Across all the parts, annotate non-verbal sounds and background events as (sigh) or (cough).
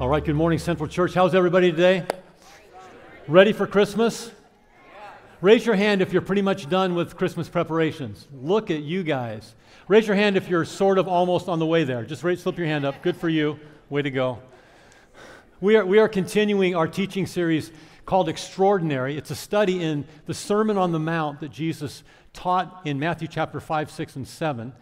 All right, good morning, Central Church. How's everybody today? Ready for Christmas? Raise your hand if you're pretty much done with Christmas preparations. Look at you guys. Raise your hand if you're sort of almost on the way there. Just raise, slip your hand up. Good for you. Way to go. We are, we are continuing our teaching series called Extraordinary. It's a study in the Sermon on the Mount that Jesus taught in Matthew chapter 5, 6, and 7.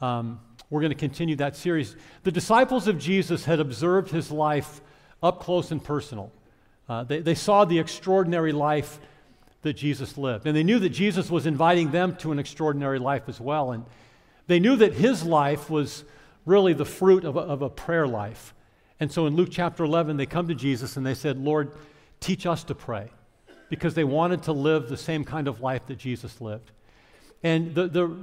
Um, we're going to continue that series. The disciples of Jesus had observed his life up close and personal. Uh, they, they saw the extraordinary life that Jesus lived. And they knew that Jesus was inviting them to an extraordinary life as well. And they knew that his life was really the fruit of a, of a prayer life. And so in Luke chapter 11, they come to Jesus and they said, Lord, teach us to pray. Because they wanted to live the same kind of life that Jesus lived. And the, the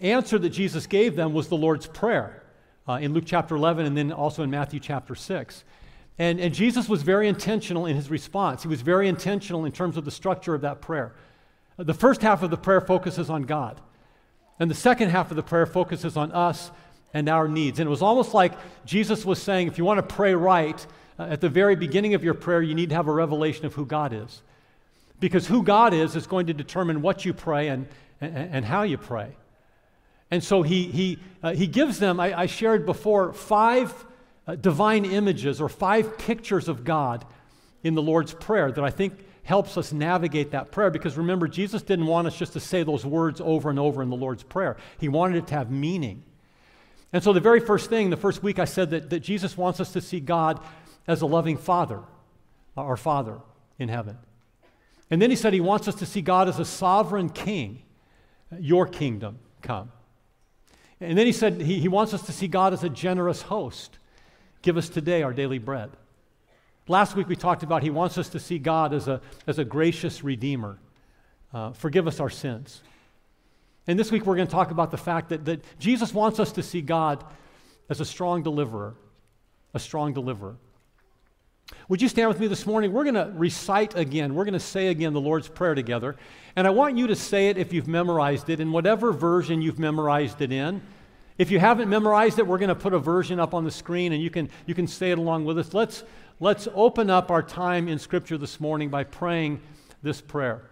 answer that Jesus gave them was the Lord's Prayer uh, in Luke chapter 11 and then also in Matthew chapter 6. And, and Jesus was very intentional in his response. He was very intentional in terms of the structure of that prayer. Uh, the first half of the prayer focuses on God, and the second half of the prayer focuses on us and our needs. And it was almost like Jesus was saying if you want to pray right, uh, at the very beginning of your prayer, you need to have a revelation of who God is. Because who God is is going to determine what you pray and, and, and how you pray. And so he, he, uh, he gives them, I, I, shared before, five uh, divine images or five pictures of God in the Lord's Prayer that I think helps us navigate that prayer. Because remember, Jesus didn't want us just to say those words over and over in the Lord's Prayer, He wanted it to have meaning. And so the very first thing, the first week, I said that, that Jesus wants us to see God as a loving Father, our Father in heaven. And then he said he wants us to see God as a sovereign King, your kingdom come. And then he said he, he wants us to see God as a generous host. Give us today our daily bread. Last week we talked about he wants us to see God as a, as a gracious redeemer. Uh, forgive us our sins. And this week we're going to talk about the fact that, that Jesus wants us to see God as a strong deliverer, a strong deliverer. Would you stand with me this morning? We're going to recite again. We're going to say again the Lord's Prayer together. And I want you to say it if you've memorized it in whatever version you've memorized it in. If you haven't memorized it, we're going to put a version up on the screen and you can, you can say it along with us. Let's, let's open up our time in Scripture this morning by praying this prayer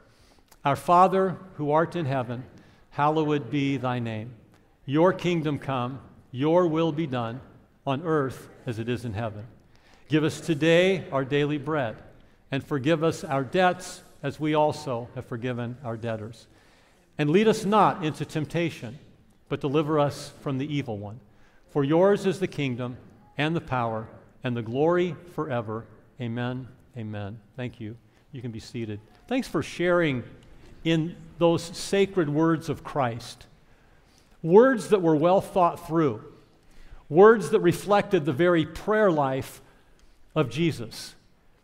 Our Father, who art in heaven, hallowed be thy name. Your kingdom come, your will be done on earth as it is in heaven. Give us today our daily bread, and forgive us our debts as we also have forgiven our debtors. And lead us not into temptation, but deliver us from the evil one. For yours is the kingdom, and the power, and the glory forever. Amen. Amen. Thank you. You can be seated. Thanks for sharing in those sacred words of Christ. Words that were well thought through, words that reflected the very prayer life of Jesus.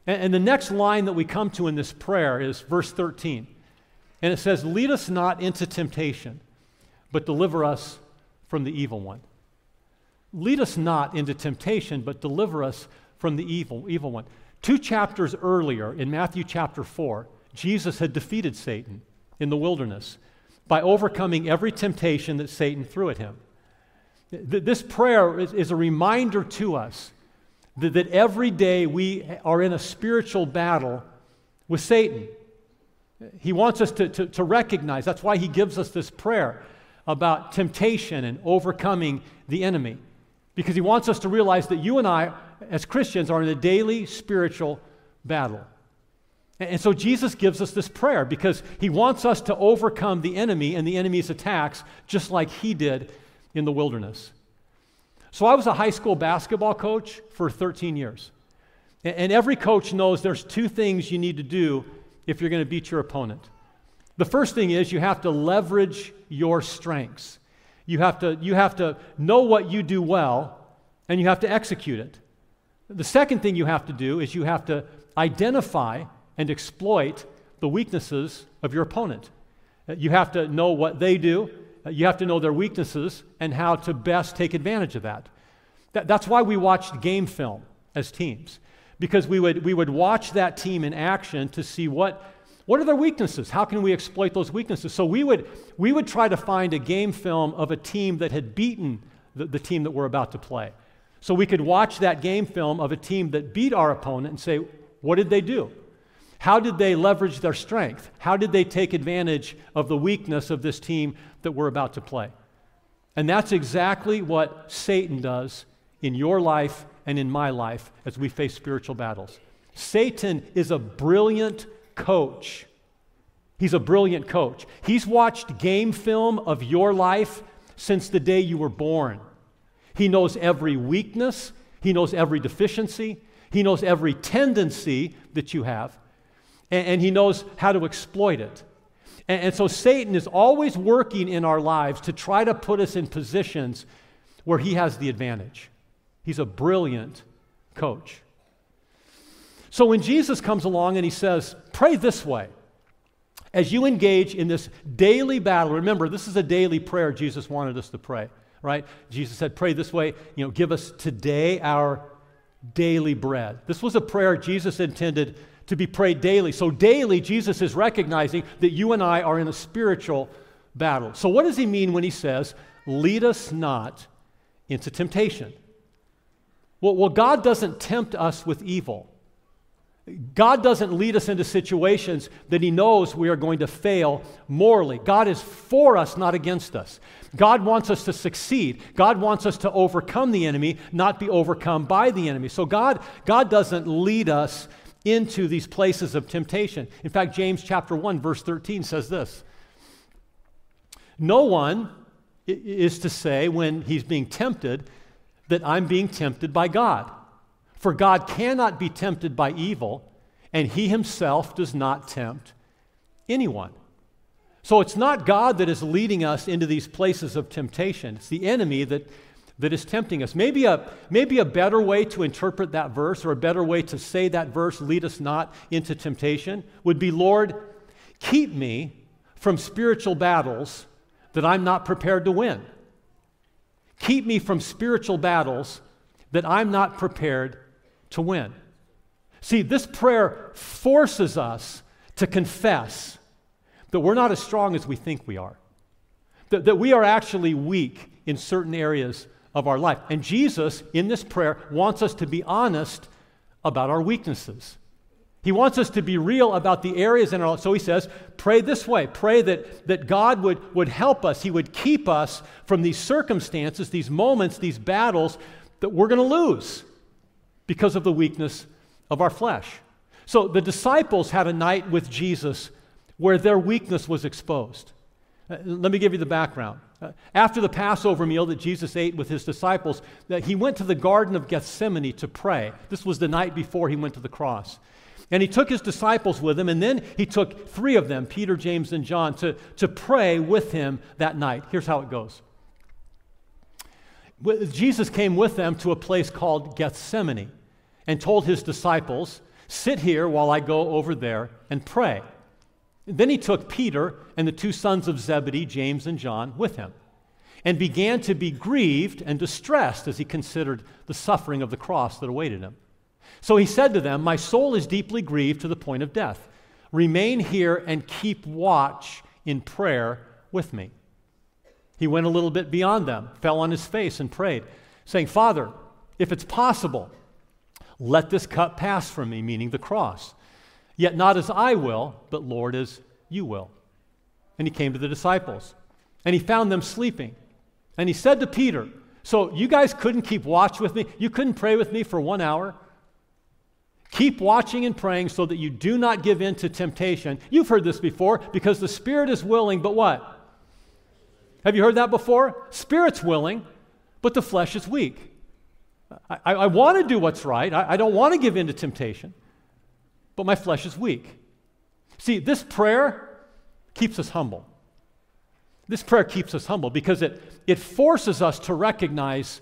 And, and the next line that we come to in this prayer is verse 13. And it says, Lead us not into temptation, but deliver us from the evil one. Lead us not into temptation, but deliver us from the evil, evil one. Two chapters earlier, in Matthew chapter 4, Jesus had defeated Satan in the wilderness by overcoming every temptation that Satan threw at him. This prayer is, a reminder to us that, that every day we are in a spiritual battle with Satan. He wants us to, to, to recognize, that's why he gives us this prayer about temptation and overcoming the enemy. Because he wants us to realize that you and I, as Christians, are in a daily spiritual battle. And so Jesus gives us this prayer because he wants us to overcome the enemy and the enemy's attacks just like he did in the wilderness. So I was a high school basketball coach for 13 years. And every coach knows there's two things you need to do if you're going to beat your opponent. The first thing is you have to leverage your strengths. You have to, you have to know what you do well, and you have to execute it. The second thing you have to do is you have to identify and exploit the weaknesses of your opponent. You have to know what they do, Uh, you have to know their weaknesses and how to best take advantage of that. that. That's why we watched game film as teams, because we would, we would watch that team in action to see what, what are their weaknesses? How can we exploit those weaknesses? So we would, we would try to find a game film of a team that had beaten the, the team that we're about to play. So we could watch that game film of a team that beat our opponent and say, what did they do? How did they leverage their strength? How did they take advantage of the weakness of this team that we're about to play? And that's exactly what Satan does in your life and in my life as we face spiritual battles. Satan is a brilliant coach. He's a brilliant coach. He's watched game film of your life since the day you were born. He knows every weakness, he knows every deficiency, he knows every tendency that you have and, and he knows how to exploit it. And, and so Satan is always working in our lives to try to put us in positions where he has the advantage. He's a brilliant coach. So when Jesus comes along and he says, Pray this way, as you engage in this daily battle, remember, this is a daily prayer Jesus wanted us to pray, right? Jesus said, Pray this way, you know, give us today our daily bread. This was a prayer Jesus intended to be prayed daily. So, daily, Jesus is recognizing that you and I are in a spiritual battle. So, what does he mean when he says, Lead us not into temptation? Well, well, God doesn't tempt us with evil. God doesn't lead us into situations that He knows we are going to fail morally. God is for us, not against us. God wants us to succeed. God wants us to overcome the enemy, not be overcome by the enemy. So God, God doesn't lead us into these places of temptation. In fact, James chapter 1 verse 13 says this. No one is to say when he's being tempted that I'm being tempted by God. For God cannot be tempted by evil, and he himself does not tempt anyone. So it's not God that is leading us into these places of temptation. It's the enemy that that is tempting us. Maybe a, maybe a better way to interpret that verse or a better way to say that verse, lead us not into temptation, would be Lord, keep me from spiritual battles that I'm not prepared to win. Keep me from spiritual battles that I'm not prepared to win. See, this prayer forces us to confess that we're not as strong as we think we are, that, that we are actually weak in certain areas of our life. And Jesus, in this prayer, wants us to be honest about our weaknesses. He wants us to be real about the areas in our life. So he says, pray this way. Pray that, that God would, would help us. He would keep us from these circumstances, these moments, these battles that we're going to lose because of the weakness of our flesh. So the disciples had a night with Jesus where their weakness was exposed. Uh, let me give you the background. Uh, after the Passover meal that Jesus ate with his disciples, that he went to the Garden of Gethsemane to pray. This was the night before he went to the cross. And he took his disciples with him, and then he took three of them, Peter, James, and John, to, to pray with him that night. Here's how it goes Jesus came with them to a place called Gethsemane and told his disciples, Sit here while I go over there and pray. Then he took Peter and the two sons of Zebedee, James and John, with him, and began to be grieved and distressed as he considered the suffering of the cross that awaited him. So he said to them, My soul is deeply grieved to the point of death. Remain here and keep watch in prayer with me. He went a little bit beyond them, fell on his face, and prayed, saying, Father, if it's possible, let this cup pass from me, meaning the cross. Yet not as I will, but Lord, as you will. And he came to the disciples, and he found them sleeping. And he said to Peter, So you guys couldn't keep watch with me? You couldn't pray with me for one hour? Keep watching and praying so that you do not give in to temptation. You've heard this before because the spirit is willing, but what? Have you heard that before? Spirit's willing, but the flesh is weak. I, I, I want to do what's right. I, I don't want to give in to temptation but my flesh is weak. See, this prayer keeps us humble. This prayer keeps us humble because it, it forces us to recognize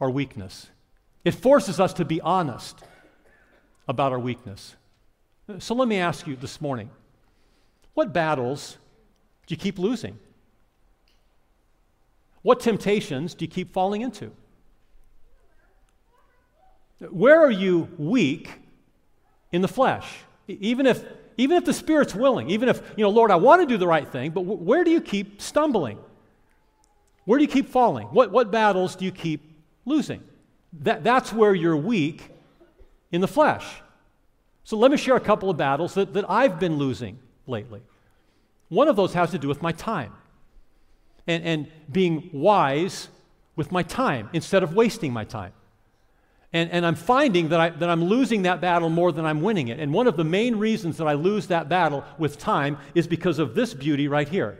our weakness. It forces us to be honest about our weakness. So let me ask you this morning what battles do you keep losing? What temptations do you keep falling into? Where are you weak in the flesh. Even if, even if the Spirit's willing, even if, you know, Lord, I want to do the right thing, but w- where do you keep stumbling? Where do you keep falling? What, what battles do you keep losing? that, that's where you're weak in the flesh. So let me share a couple of battles that, that I've been losing lately. One of those has to do with my time and, and being wise with my time instead of wasting my time. And, and I'm finding that, I, that I'm losing that battle more than I'm winning it. And one of the main reasons that I lose that battle with time is because of this beauty right here.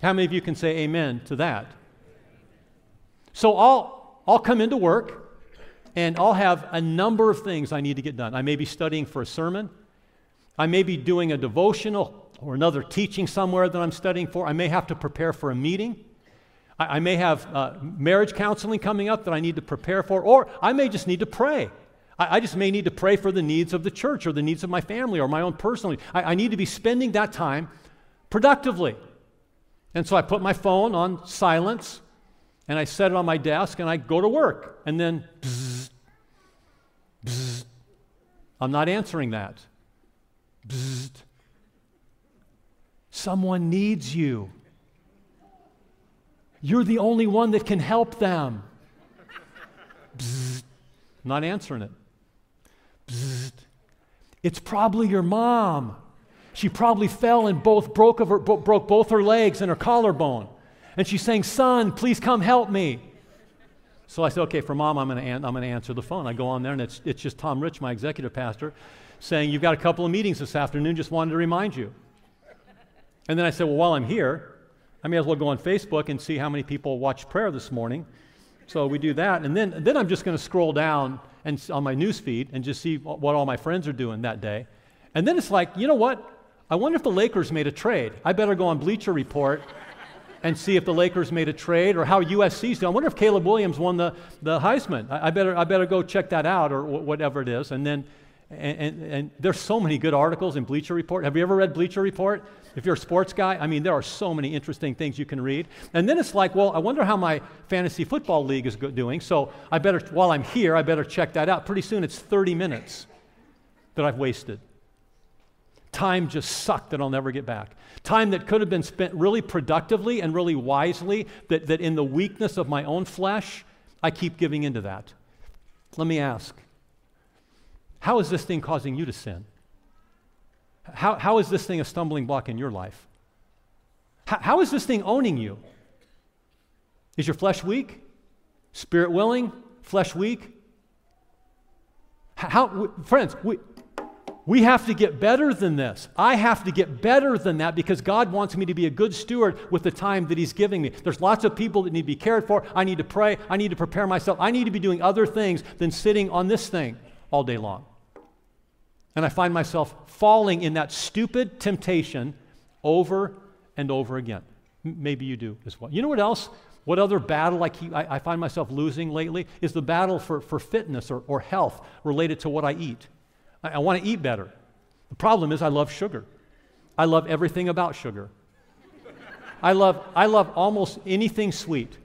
How many of you can say amen to that? So I'll, I'll come into work and I'll have a number of things I need to get done. I may be studying for a sermon, I may be doing a devotional or another teaching somewhere that I'm studying for, I may have to prepare for a meeting. I, I may have uh, marriage counseling coming up that I need to prepare for, or I may just need to pray. I, I, just may need to pray for the needs of the church or the needs of my family or my own personal I, I need to be spending that time productively. And so I put my phone on silence and I set it on my desk and I go to work. And then, bzz, bzz, I'm not answering that. Bzz. Someone needs you. You're the only one that can help them. Bzzzt. Not answering it. Bzzzt. It's probably your mom. She probably fell and both broke, her, broke both her legs and her collarbone. And she's saying, Son, please come help me. So I said, Okay, for mom, I'm going to an- to answer the phone. I go on there, and it's, it's just Tom Rich, my executive pastor, saying, You've got a couple of meetings this afternoon, just wanted to remind you. And then I said, Well, while I'm here, I may as well go on Facebook and see how many people watched prayer this morning. So we do that. And then, then I'm just going to scroll down and, on my news feed and just see what all my friends are doing that day. And then it's like, you know what? I wonder if the Lakers made a trade. I better go on Bleacher Report and see if the Lakers made a trade or how USC's doing. I wonder if Caleb Williams won the, the Heisman. I, I better, I better go check that out or whatever it is. And then, and, and, and there's so many good articles in Bleacher Report. Have you ever read Bleacher Report? If you're a sports guy, I mean, there are so many interesting things you can read. And then it's like, well, I wonder how my fantasy football league is doing. So I better, while I'm here, I better check that out. Pretty soon it's 30 minutes that I've wasted. Time just sucked that I'll never get back. Time that could have been spent really productively and really wisely, that, that in the weakness of my own flesh, I keep giving into that. Let me ask how is this thing causing you to sin? How, how is this thing a stumbling block in your life? How, how is this thing owning you? Is your flesh weak? Spirit willing? Flesh weak? How, friends, we, we have to get better than this. I have to get better than that because God wants me to be a good steward with the time that He's giving me. There's lots of people that need to be cared for. I need to pray. I need to prepare myself. I need to be doing other things than sitting on this thing all day long. And I find myself falling in that stupid temptation over and over again. Maybe you do as well. You know what else? What other battle I, keep, I, I find myself losing lately is the battle for, for fitness or, or health related to what I eat. I, I want to eat better. The problem is, I love sugar. I love everything about sugar. I love, I love almost anything sweet.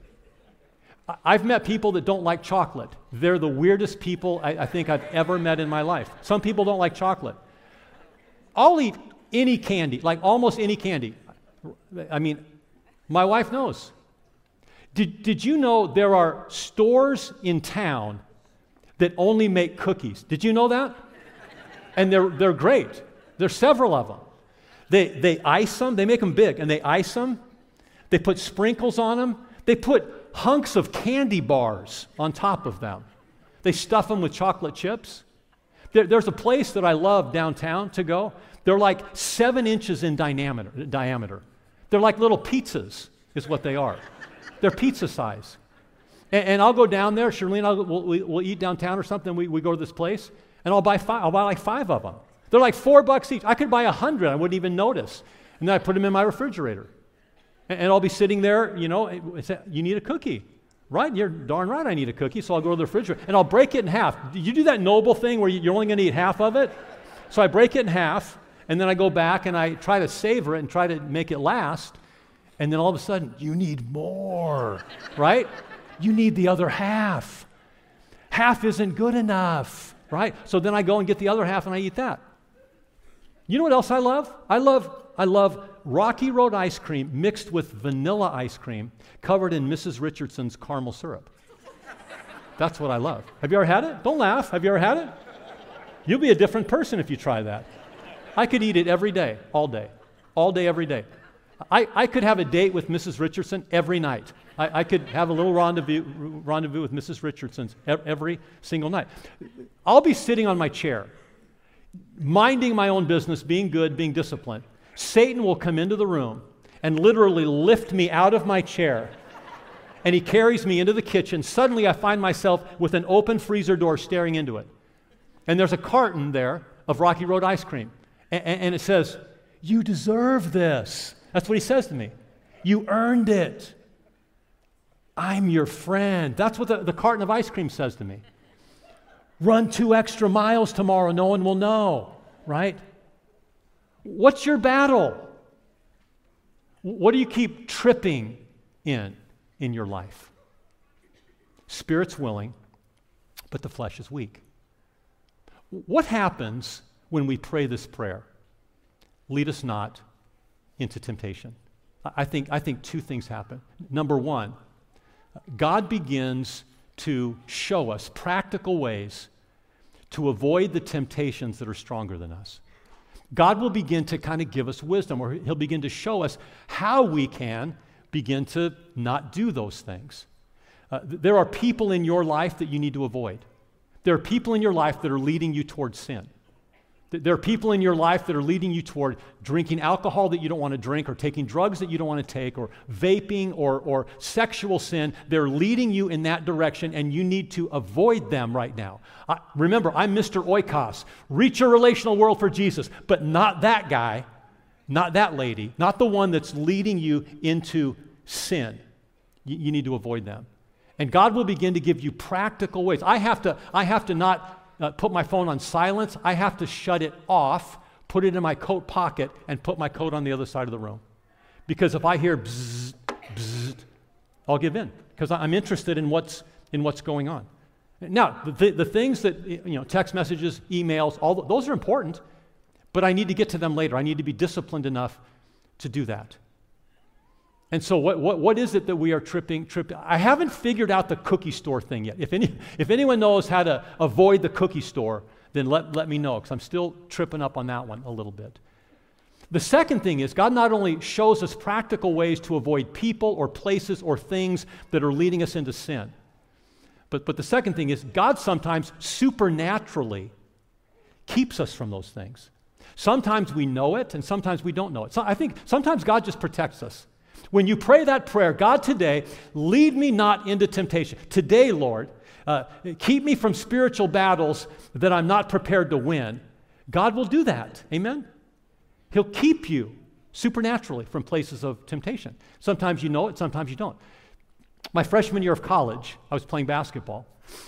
I've met people that don't like chocolate. They're the weirdest people I, I, think I've ever met in my life. Some people don't like chocolate. I'll eat any candy, like almost any candy. I mean, my wife knows. Did, did you know there are stores in town that only make cookies? Did you know that? And they're, they're great. There's several of them. They, they ice them, they make them big, and they ice them. They put sprinkles on them. They put hunks of candy bars on top of them. They stuff them with chocolate chips. There, there's a place that I love downtown to go. They're like seven inches in diameter. diameter. They're like little pizzas, is what they are. They're pizza size. And, and I'll go down there, Shirley and I we'll, we'll eat downtown or something. We, we go to this place, and I'll buy, five, I'll buy like five of them. They're like four bucks each. I could buy a hundred, I wouldn't even notice. And then I put them in my refrigerator. And, I'll be sitting there, you know, you need a cookie. Right? You're darn right I need a cookie, so I'll go to the refrigerator and I'll break it in half. You do that noble thing where you're only going to eat half of it? So I break it in half, and then I go back and I try to savor it and try to make it last. And then all of a sudden, you need more, right? You need the other half. Half isn't good enough, right? So then I go and get the other half and I eat that. You know what else I love? I love I love Rocky Road ice cream mixed with vanilla ice cream covered in Mrs. Richardson's caramel syrup. That's what I love. Have you ever had it? Don't laugh. Have you ever had it? You'll be a different person if you try that. I could eat it every day, all day, all day, every day. I, I could have a date with Mrs. Richardson every night. I, I could have a little rendezvous, rendezvous with Mrs. Richardson every single night. I'll be sitting on my chair, minding my own business, being good, being disciplined. Satan will come into the room and literally lift me out of my chair. And he carries me into the kitchen. Suddenly, I find myself with an open freezer door staring into it. And there's a carton there of Rocky Road ice cream. And, and it says, You deserve this. That's what he says to me. You earned it. I'm your friend. That's what the, the carton of ice cream says to me. Run two extra miles tomorrow, no one will know, right? What's your battle? What do you keep tripping in in your life? Spirit's willing, but the flesh is weak. What happens when we pray this prayer? Lead us not into temptation. I think, I think two things happen. Number one, God begins to show us practical ways to avoid the temptations that are stronger than us. God will begin to kind of give us wisdom, or He'll begin to show us how we can begin to not do those things. Uh, there are people in your life that you need to avoid. There are people in your life that are leading you towards sin. There are people in your life that are leading you toward drinking alcohol that you don't want to drink, or taking drugs that you don't want to take, or vaping, or, or sexual sin. They're leading you in that direction, and you need to avoid them right now. I, remember, I'm Mr. Oikos. Reach your relational world for Jesus, but not that guy, not that lady, not the one that's leading you into sin. You, you need to avoid them. And God will begin to give you practical ways. I have to, I have to not uh, put my phone on silence, I have to shut it off, put it in my coat pocket, and put my coat on the other side of the room. Because if I hear bzzz, bzzz, I'll give in because I'm interested in what's, in what's going on. Now, the, the things that, you know, text messages, emails, all those are important, but I need to get to them later. I need to be disciplined enough to do that. And so, what, what, what is it that we are tripping, tripping? I haven't figured out the cookie store thing yet. If, any, if anyone knows how to avoid the cookie store, then let, let me know, because I'm still tripping up on that one a little bit. The second thing is, God not only shows us practical ways to avoid people or places or things that are leading us into sin, but, but the second thing is, God sometimes supernaturally keeps us from those things. Sometimes we know it, and sometimes we don't know it. So I think sometimes God just protects us. When you pray that prayer, God, today, lead me not into temptation. Today, Lord, uh, keep me from spiritual battles that I'm not prepared to win. God will do that. Amen? He'll keep you supernaturally from places of temptation. Sometimes you know it, sometimes you don't. My freshman year of college, I was playing basketball.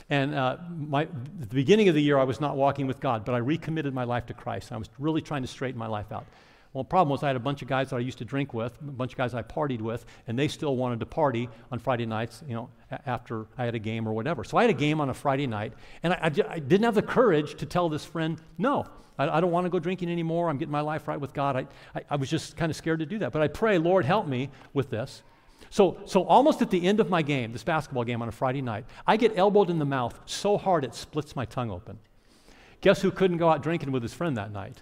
And uh, my, the beginning of the year, I was not walking with God, but I recommitted my life to Christ. I was really trying to straighten my life out. Well, the problem was I had a bunch of guys that I used to drink with, a bunch of guys I partied with, and they still wanted to party on Friday nights, you know, after I had a game or whatever. So I had a game on a Friday night, and I, I, I didn't have the courage to tell this friend, no, I, I don't want to go drinking anymore. I'm getting my life right with God. I, I was just kind of scared to do that. But I pray, Lord, help me with this. So, so almost at the end of my game, this basketball game on a Friday night, I get elbowed in the mouth so hard it splits my tongue open. Guess who couldn't go out drinking with his friend that night?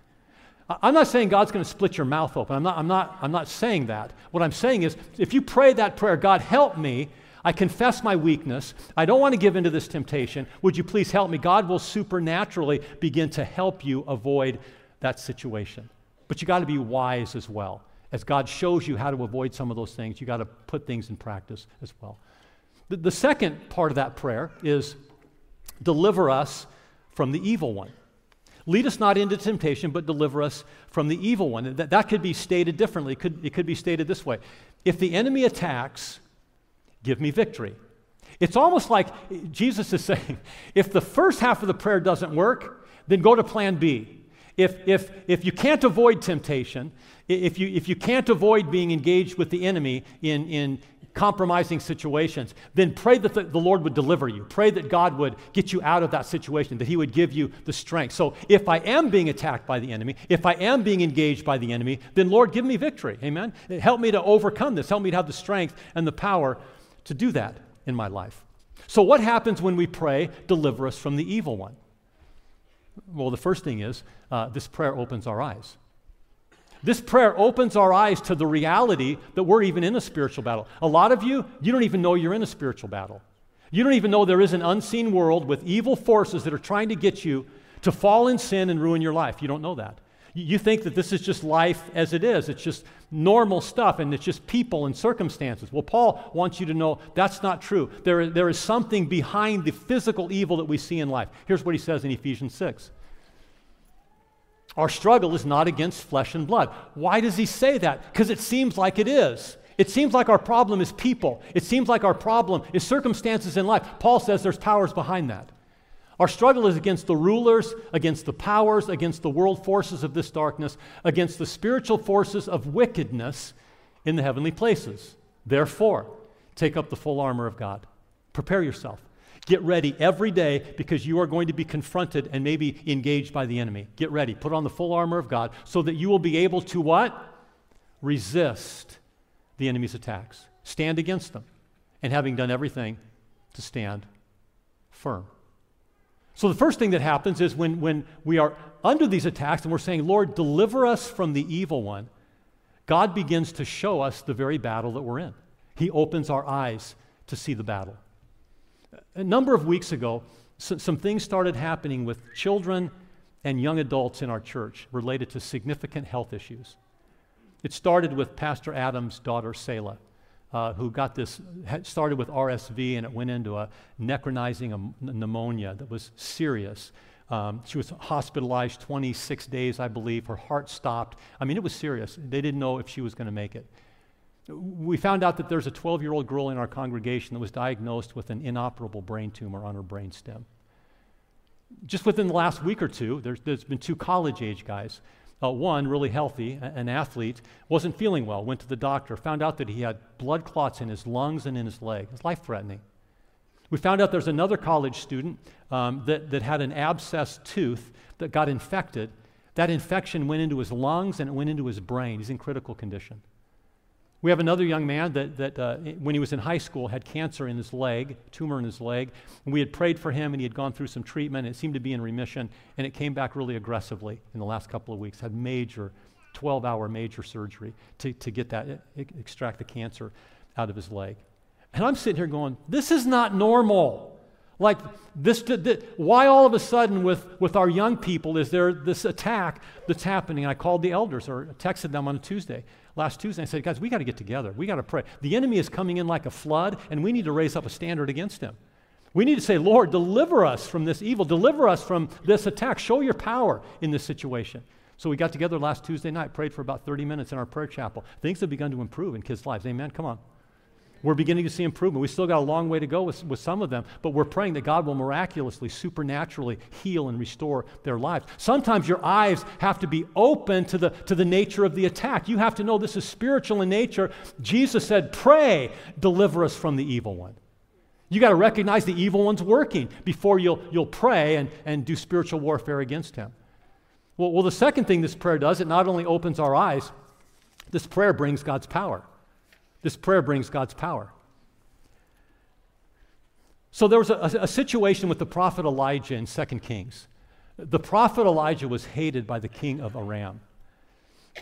I'm not saying God's going to split your mouth open. I'm not, I'm, not, I'm not saying that. What I'm saying is, if you pray that prayer, God, help me. I confess my weakness. I don't want to give into this temptation. Would you please help me? God will supernaturally begin to help you avoid that situation. But you got to be wise as well. As God shows you how to avoid some of those things, you got to put things in practice as well. The, the second part of that prayer is deliver us from the evil one. Lead us not into temptation, but deliver us from the evil one. That, that could be stated differently. It could, it could be stated this way If the enemy attacks, give me victory. It's almost like Jesus is (laughs) saying, if the first half of the prayer doesn't work, then go to plan B. If, if, if you can't avoid temptation, if you, if you can't avoid being engaged with the enemy in, in compromising situations, then pray that the, the, Lord would deliver you. Pray that God would get you out of that situation, that He would give you the strength. So if I am being attacked by the enemy, if I am being engaged by the enemy, then Lord, give me victory. Amen? Help me to overcome this. Help me to have the strength and the power to do that in my life. So, what happens when we pray, deliver us from the evil one? Well, the first thing is uh, this prayer opens our eyes. This prayer opens our eyes to the reality that we're even in a spiritual battle. A lot of you, you don't even know you're in a spiritual battle. You don't even know there is an unseen world with evil forces that are trying to get you to fall in sin and ruin your life. You don't know that. You think that this is just life as it is. It's just normal stuff and it's just people and circumstances. Well, Paul wants you to know that's not true. There, there is something behind the physical evil that we see in life. Here's what he says in Ephesians 6 Our struggle is not against flesh and blood. Why does he say that? Because it seems like it is. It seems like our problem is people. It seems like our problem is circumstances in life. Paul says there's powers behind that. Our struggle is against the rulers, against the powers, against the world forces of this darkness, against the spiritual forces of wickedness in the heavenly places. Therefore, take up the full armor of God. Prepare yourself. Get ready every day because you are going to be confronted and maybe engaged by the enemy. Get ready. Put on the full armor of God so that you will be able to what? Resist the enemy's attacks. Stand against them. And having done everything, to stand firm. So, the first thing that happens is when, when we are under these attacks and we're saying, Lord, deliver us from the evil one, God begins to show us the very battle that we're in. He opens our eyes to see the battle. A number of weeks ago, some things started happening with children and young adults in our church related to significant health issues. It started with Pastor Adam's daughter, Selah uh, who got this, started with RSV and it went into a necrotizing pneumonia that was serious. Um, she was hospitalized 26 days, I believe. Her heart stopped. I mean, it was serious. They didn't know if she was going to make it. We found out that there's a 12 year old girl in our congregation that was diagnosed with an inoperable brain tumor on her brain stem. Just within the last week or two, there's, there's been two college age guys uh, one, really healthy, an athlete, wasn't feeling well, went to the doctor, found out that he had blood clots in his lungs and in his leg. It's life threatening. We found out there's another college student um, that, that had an abscessed tooth that got infected. That infection went into his lungs and it went into his brain. He's in critical condition. We have another young man that, that uh, when he was in high school, had cancer in his leg, tumor in his leg. And we had prayed for him, and he had gone through some treatment. It seemed to be in remission, and it came back really aggressively in the last couple of weeks. Had major, 12 hour major surgery to, to get that, extract the cancer out of his leg. And I'm sitting here going, this is not normal. Like, this, this, why all of a sudden with, with our young people is there this attack that's happening? I called the elders or texted them on a Tuesday last Tuesday. I said, guys, we got to get together. We got to pray. The enemy is coming in like a flood, and we need to raise up a standard against him. We need to say, Lord, deliver us from this evil, deliver us from this attack. Show your power in this situation. So we got together last Tuesday night, prayed for about 30 minutes in our prayer chapel. Things have begun to improve in kids' lives. Amen. Come on. We're beginning to see improvement. We still got a long way to go with, with some of them, but we're praying that God will miraculously, supernaturally heal and restore their lives. Sometimes your eyes have to be open to the, to the nature of the attack. You have to know this is spiritual in nature. Jesus said, Pray, deliver us from the evil one. You got to recognize the evil one's working before you'll, you'll pray and, and do spiritual warfare against him. Well, well, the second thing this prayer does, it not only opens our eyes, this prayer brings God's power. This prayer brings God's power. So there was a, a, situation with the prophet Elijah in 2 Kings. The prophet Elijah was hated by the king of Aram.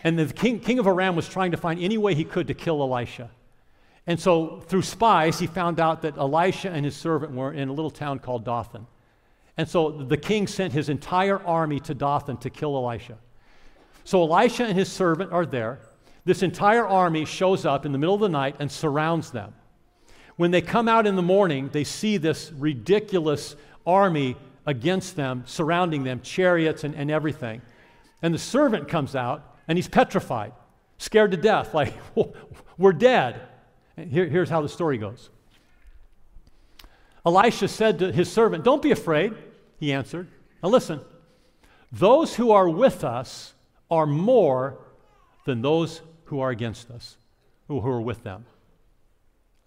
And the king, king of Aram was trying to find any way he could to kill Elisha. And so, through spies, he found out that Elisha and his servant were in a little town called Dothan. And so the king sent his entire army to Dothan to kill Elisha. So Elisha and his servant are there. This entire army shows up in the middle of the night and surrounds them. When they come out in the morning, they see this ridiculous army against them, surrounding them, chariots and, and everything. And the servant comes out and he's petrified, scared to death, (laughs) like, we're dead. Here, here's how the story goes Elisha said to his servant, Don't be afraid, he answered. Now listen, those who are with us are more than those who are against us, who, who are with them.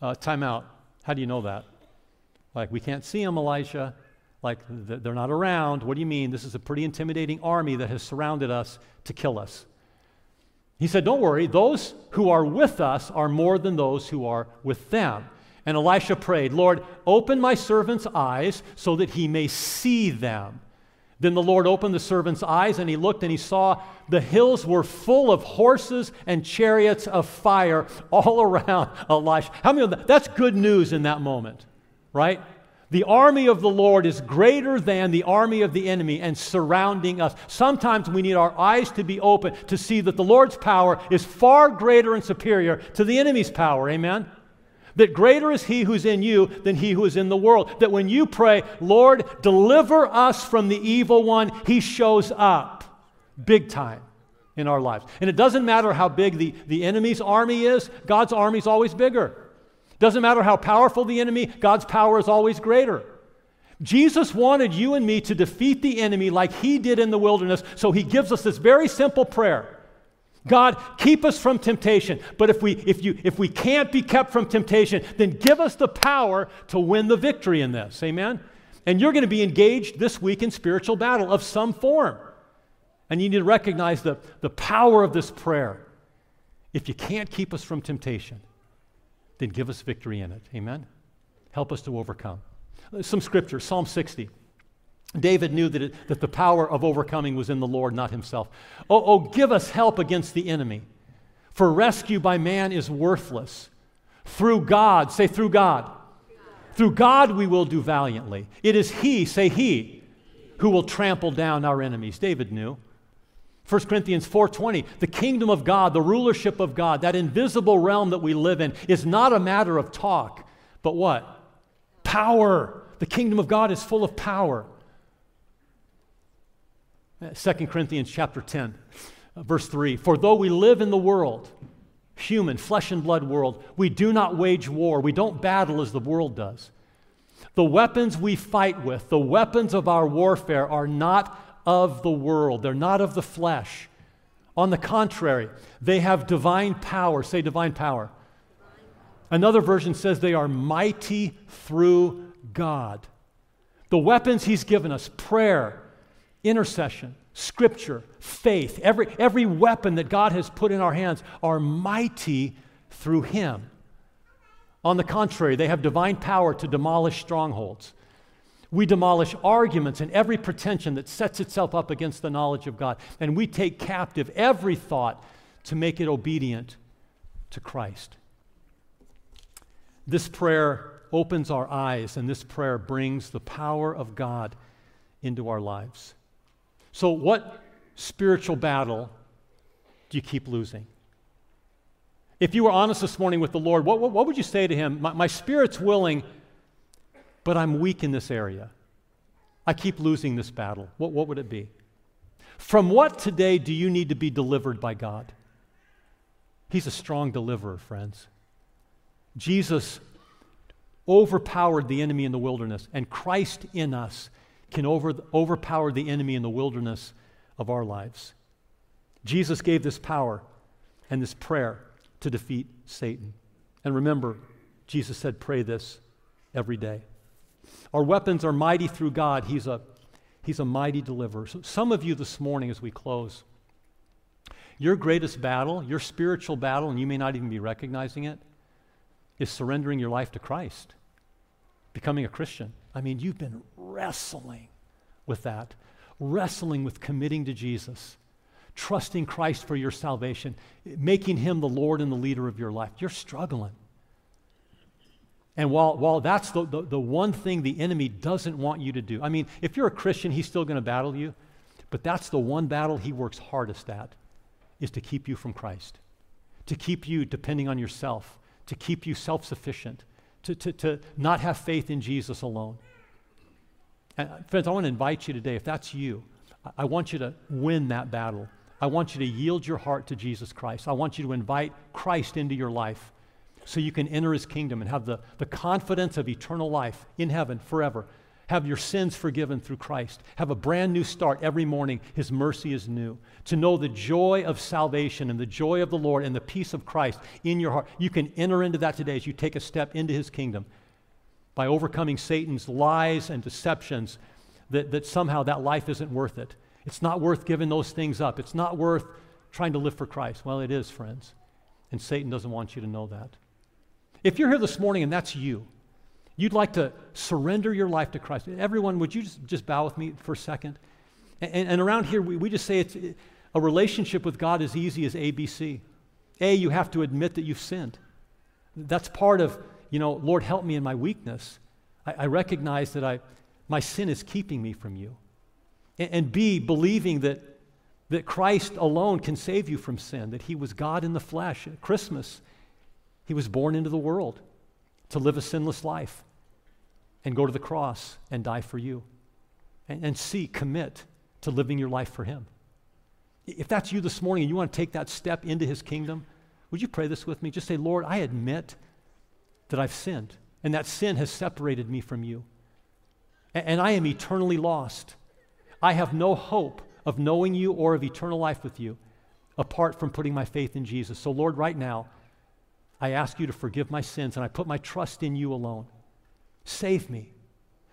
Uh, time out. How do you know that? Like, we can't see them, Elisha. Like, they're not around. What do you mean? This is a pretty intimidating army that has surrounded us to kill us. He said, Don't worry, those who are with us are more than those who are with them. And Elisha prayed, Lord, open my servant's eyes so that he may see them. Then the Lord opened the servant's eyes, and he looked and he saw the hills were full of horses and chariots of fire all (laughs) around Elisha. How many that? That's good news in that moment, right? The army of the Lord is greater than the army of the enemy and surrounding us. Sometimes we need our eyes to be open to see that the Lord's power is far greater and superior to the enemy's power. Amen? That greater is he who's in you than he who is in the world. That when you pray, Lord, deliver us from the evil one, he shows up big time in our lives. And it doesn't matter how big the, the enemy's army is, God's army is always bigger. Doesn't matter how powerful the enemy, God's power is always greater. Jesus wanted you and me to defeat the enemy like he did in the wilderness, so he gives us this very simple prayer God, keep us from temptation. But if we, if, you, if we can't be kept from temptation, then give us the power to win the victory in this. Amen? And you're going to be engaged this week in spiritual battle of some form. And you need to recognize the, the power of this prayer. If you can't keep us from temptation, then give us victory in it. Amen? Help us to overcome. Some scripture, Psalm 60. David knew that, it, that the power of overcoming was in the Lord, not himself. Oh, oh, give us help against the enemy. For rescue by man is worthless. Through God, say through God. Through God we will do valiantly. It is He, say He, who will trample down our enemies. David knew. 1 Corinthians 4:20 The kingdom of God, the rulership of God, that invisible realm that we live in is not a matter of talk, but what? Power. The kingdom of God is full of power. 2 Corinthians chapter 10, uh, verse 3 For though we live in the world, human, flesh and blood world, we do not wage war. We don't battle as the world does. The weapons we fight with, the weapons of our warfare, are not of the world, they're not of the flesh. On the contrary, they have divine power. Say divine power. Another version says they are mighty through God. The weapons He's given us prayer, intercession, scripture, faith, every, every weapon that God has put in our hands are mighty through Him. On the contrary, they have divine power to demolish strongholds. We demolish arguments and every pretension that sets itself up against the knowledge of God. And we take captive every thought to make it obedient to Christ. This prayer opens our eyes, and this prayer brings the power of God into our lives. So, what spiritual battle do you keep losing? If you were honest this morning with the Lord, what, what, what would you say to Him? My, my spirit's willing, but I'm weak in this area. I keep losing this battle. What, what would it be? From what today do you need to be delivered by God? He's a strong deliverer, friends. Jesus overpowered the enemy in the wilderness, and Christ in us can over, overpower the enemy in the wilderness of our lives. Jesus gave this power and this prayer to defeat Satan. And remember, Jesus said, pray this every day. Our weapons are mighty through God. He's a, he's a mighty deliverer. So, some of you this morning, as we close, your greatest battle, your spiritual battle, and you may not even be recognizing it, is surrendering your life to Christ, becoming a Christian. I mean, you've been wrestling with that, wrestling with committing to Jesus, trusting Christ for your salvation, making Him the Lord and the leader of your life. You're struggling. And while, while that's the, the, the one thing the enemy doesn't want you to do, I mean, if you're a Christian, he's still going to battle you, but that's the one battle he works hardest at, is to keep you from Christ, to keep you depending on yourself, to keep you self sufficient, to, to, to not have faith in Jesus alone. And uh, friends, I want to invite you today, if that's you, I want you to win that battle. I want you to yield your heart to Jesus Christ. I want you to invite Christ into your life so you can enter his kingdom and have the, the confidence of eternal life in heaven forever. Have your sins forgiven through Christ. Have a brand new start every morning. His mercy is new. To know the joy of salvation and the joy of the Lord and the peace of Christ in your heart. You can enter into that today as you take a step into his kingdom by overcoming Satan's lies and deceptions that, that somehow that life isn't worth it. It's not worth giving those things up. It's not worth trying to live for Christ. Well, it is, friends. And Satan doesn't want you to know that. If you're here this morning and that's you, you'd like to surrender your life to Christ. Everyone, would you just, just bow with me for a second? And, and around here, we, we just say it's a relationship with God as easy as ABC. A, you have to admit that you've sinned. That's part of, you know, Lord, help me in my weakness. I, I recognize that I, my sin is keeping me from you. And, and B, believing that, that Christ alone can save you from sin, that he was God in the flesh. At Christmas, he was born into the world to live a sinless life and go to the cross and die for you. And, and commit to living your life for him. If that's you this morning and you want to take that step into his kingdom, would you pray this with me? Just say, Lord, I admit that I've sinned, and that sin has separated me from you. And, and I am eternally lost. I have no hope of knowing you or of eternal life with you apart from putting my faith in Jesus. So, Lord, right now, I ask you to forgive my sins, and I put my trust in you alone. Save me.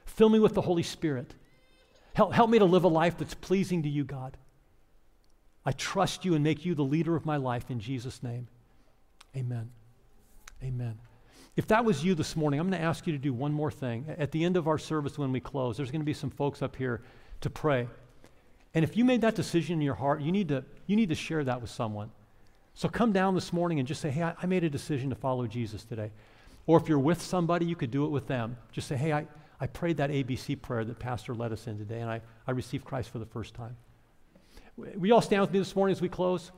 Fill me with the Holy Spirit. Help, help me to live a life that's pleasing to you, God. I trust you and make you the leader of my life in Jesus' name. Amen. Amen. If that was you this morning, I'm going to ask you to do one more thing. At the end of our service, when we close, there's going to be some folks up here to pray. And if you made that decision in your heart, you need to, you need to share that with someone. So come down this morning and just say, hey, I, I made a decision to follow Jesus today. Or if you're with somebody, you could do it with them. Just say, hey, I, I prayed that ABC prayer that Pastor led us in today, and I, I received Christ for the first time. We all stand with me this morning as we close?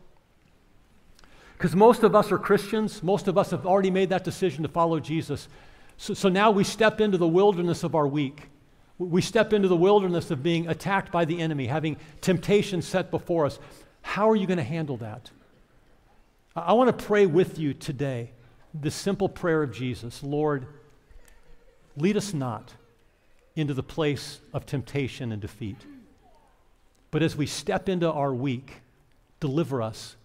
Because most of us are Christians. Most of us have already made that decision to follow Jesus. So, so now we step into the wilderness of our week. We step into the wilderness of being attacked by the enemy, having temptation set before us. How are you going to handle that? I want to pray with you today the simple prayer of Jesus Lord, lead us not into the place of temptation and defeat, but as we step into our week, deliver us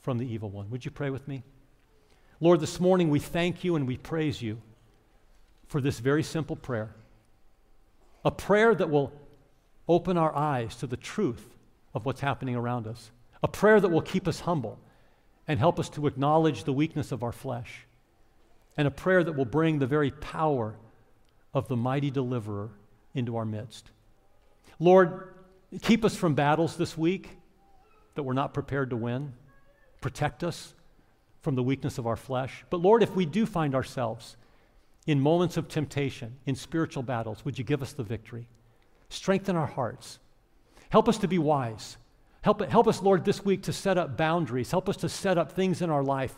from the evil one. Would you pray with me? Lord, this morning we thank you and we praise you for this very simple prayer. A prayer that will open our eyes to the truth of what's happening around us. A prayer that will keep us humble and help us to acknowledge the weakness of our flesh. And a prayer that will bring the very power of the mighty deliverer into our midst. Lord, keep us from battles this week that we're not prepared to win. Protect us from the weakness of our flesh. But Lord, if we do find ourselves in moments of temptation, in spiritual battles, would you give us the victory? Strengthen our hearts. Help us to be wise. Help, help us, Lord, this week to set up boundaries. Help us to set up things in our life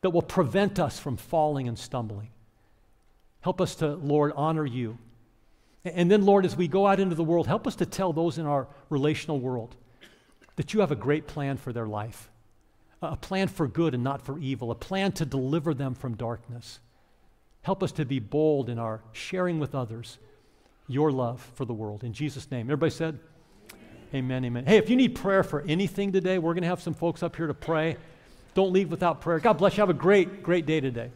that will prevent us from falling and stumbling. Help us to, Lord, honor you. And then, Lord, as we go out into the world, help us to tell those in our relational world that you have a great plan for their life a plan for good and not for evil, a plan to deliver them from darkness. Help us to be bold in our sharing with others your love for the world. In Jesus' name. Everybody said, Amen, amen. Hey, if you need prayer for anything today, we're going to have some folks up here to pray. Don't leave without prayer. God bless you. Have a great, great day today.